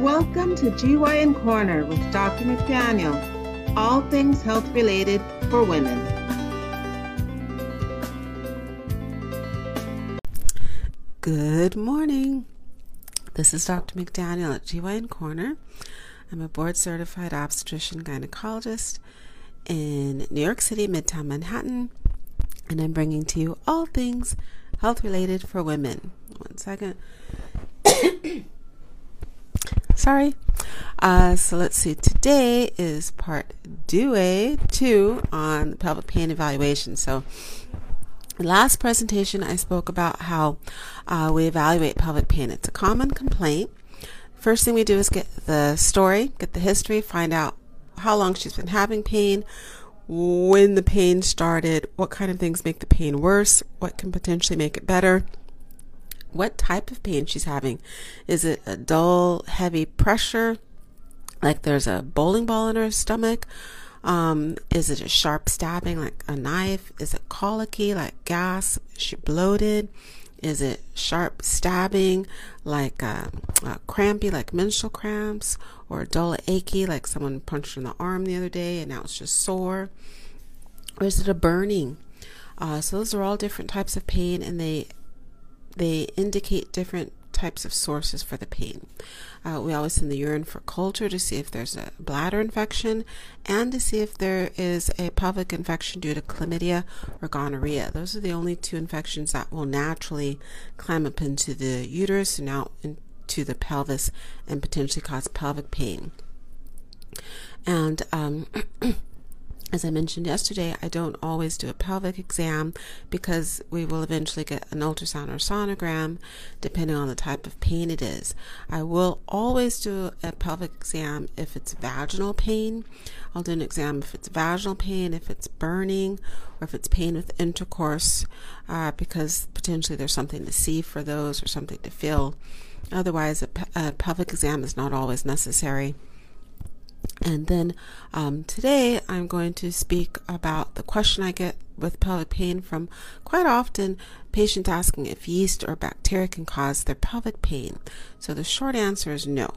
Welcome to GYN Corner with Dr. McDaniel, all things health related for women. Good morning. This is Dr. McDaniel at GYN Corner. I'm a board certified obstetrician gynecologist in New York City, Midtown Manhattan, and I'm bringing to you all things health related for women. One second. Sorry. Uh, so let's see. Today is part due two on the pelvic pain evaluation. So last presentation I spoke about how uh, we evaluate pelvic pain. It's a common complaint. First thing we do is get the story, get the history, find out how long she's been having pain, when the pain started, what kind of things make the pain worse, what can potentially make it better, what type of pain she's having. Is it a dull, heavy pressure, like there's a bowling ball in her stomach? Um, is it a sharp stabbing like a knife? Is it colicky like gas? Is she bloated? Is it sharp stabbing like uh, uh, crampy like menstrual cramps? Or dull achy like someone punched her in the arm the other day and now it's just sore? Or is it a burning? Uh, so those are all different types of pain and they they indicate different types of sources for the pain. Uh, we always send the urine for culture to see if there's a bladder infection and to see if there is a pelvic infection due to chlamydia or gonorrhea. Those are the only two infections that will naturally climb up into the uterus and out into the pelvis and potentially cause pelvic pain. And um, as I mentioned yesterday, I don't always do a pelvic exam because we will eventually get an ultrasound or sonogram depending on the type of pain it is. I will always do a pelvic exam if it's vaginal pain. I'll do an exam if it's vaginal pain, if it's burning, or if it's pain with intercourse, uh, because potentially there's something to see for those or something to feel. Otherwise, a, a pelvic exam is not always necessary. And then um, today I'm going to speak about the question I get with pelvic pain from quite often patients asking if yeast or bacteria can cause their pelvic pain. So the short answer is no.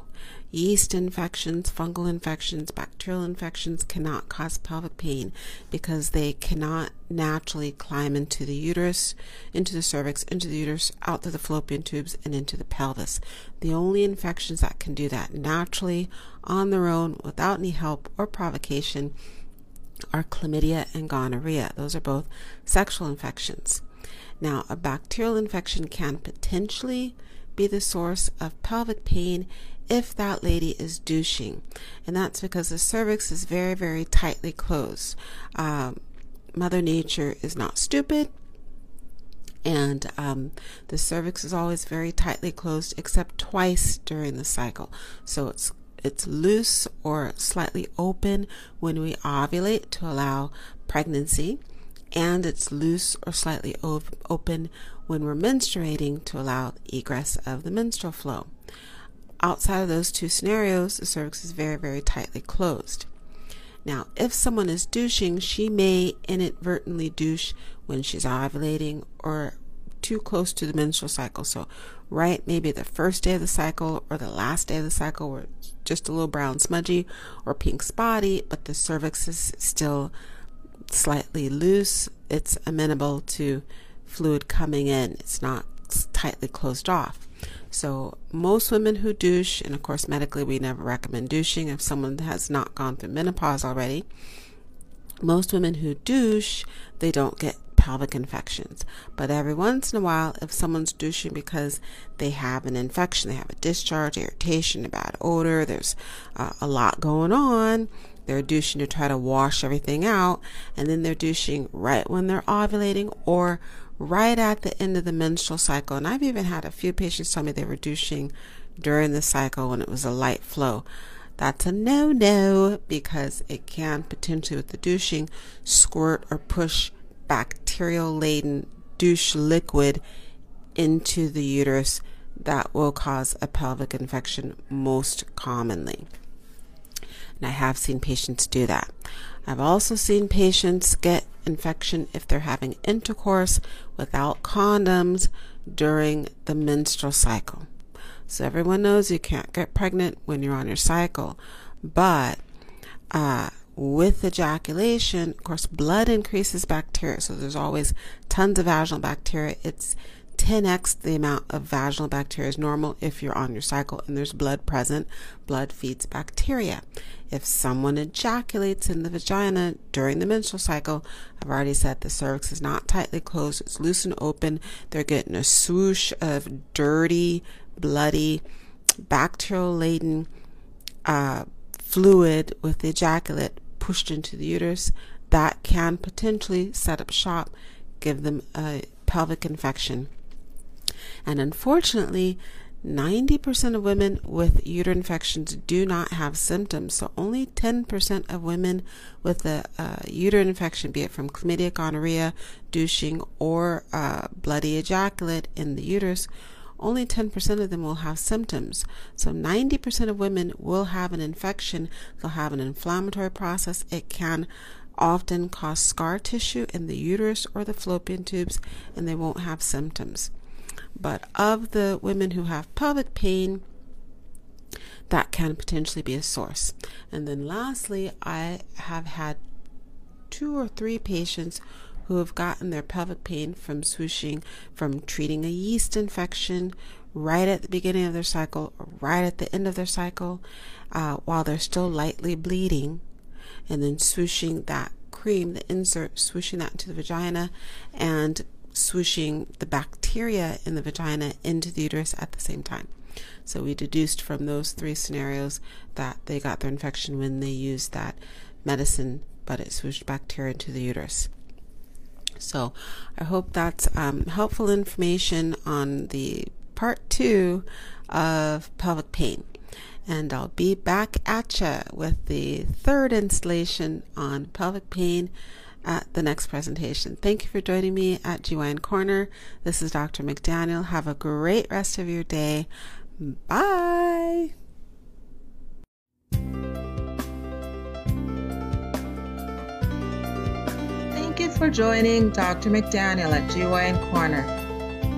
Yeast infections, fungal infections, bacterial infections cannot cause pelvic pain because they cannot naturally climb into the uterus, into the cervix, into the uterus, out through the fallopian tubes, and into the pelvis. The only infections that can do that naturally on their own without any help or provocation are chlamydia and gonorrhea. Those are both sexual infections. Now, a bacterial infection can potentially be the source of pelvic pain if that lady is douching. And that's because the cervix is very, very tightly closed. Um, Mother Nature is not stupid. And um, the cervix is always very tightly closed, except twice during the cycle. So it's it's loose or slightly open when we ovulate to allow pregnancy, and it's loose or slightly open when we're menstruating to allow egress of the menstrual flow. Outside of those two scenarios, the cervix is very, very tightly closed. Now, if someone is douching, she may inadvertently douche when she's ovulating or too close to the menstrual cycle. So, right, maybe the first day of the cycle or the last day of the cycle, where it's just a little brown smudgy or pink spotty, but the cervix is still slightly loose. It's amenable to fluid coming in. It's not tightly closed off. So, most women who douche, and of course, medically, we never recommend douching if someone has not gone through menopause already. Most women who douche, they don't get pelvic infections. But every once in a while, if someone's douching because they have an infection, they have a discharge, irritation, a bad odor, there's uh, a lot going on, they're douching to try to wash everything out, and then they're douching right when they're ovulating or right at the end of the menstrual cycle. And I've even had a few patients tell me they were douching during the cycle when it was a light flow. That's a no no because it can potentially, with the douching, squirt or push bacterial laden douche liquid into the uterus that will cause a pelvic infection most commonly. And I have seen patients do that. I've also seen patients get infection if they're having intercourse without condoms during the menstrual cycle. So everyone knows you can't get pregnant when you're on your cycle, but uh, with ejaculation, of course, blood increases bacteria. So there's always tons of vaginal bacteria. It's 10x the amount of vaginal bacteria is normal if you're on your cycle and there's blood present. Blood feeds bacteria. If someone ejaculates in the vagina during the menstrual cycle, I've already said the cervix is not tightly closed, it's loose and open. They're getting a swoosh of dirty, bloody, bacterial laden uh, fluid with the ejaculate pushed into the uterus, that can potentially set up shop, give them a pelvic infection. And unfortunately, 90% of women with uterine infections do not have symptoms. So only 10% of women with a uterine infection, be it from chlamydia, gonorrhea, douching, or uh, bloody ejaculate in the uterus, only 10% of them will have symptoms. So 90% of women will have an infection. They'll have an inflammatory process. It can often cause scar tissue in the uterus or the fallopian tubes, and they won't have symptoms. But of the women who have pelvic pain, that can potentially be a source. And then lastly, I have had two or three patients who have gotten their pelvic pain from swooshing from treating a yeast infection right at the beginning of their cycle right at the end of their cycle uh, while they're still lightly bleeding, and then swooshing that cream, the insert, swooshing that into the vagina, and swooshing the bacteria in the vagina into the uterus at the same time. So we deduced from those three scenarios that they got their infection when they used that medicine, but it swooshed bacteria into the uterus. So I hope that's um, helpful information on the part two of pelvic pain. And I'll be back at you with the third installation on pelvic pain at the next presentation. Thank you for joining me at GYN Corner. This is Dr. McDaniel. Have a great rest of your day. Bye. Thank you for joining Dr. McDaniel at GYN Corner,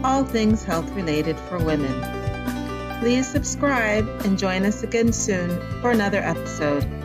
all things health related for women. Please subscribe and join us again soon for another episode.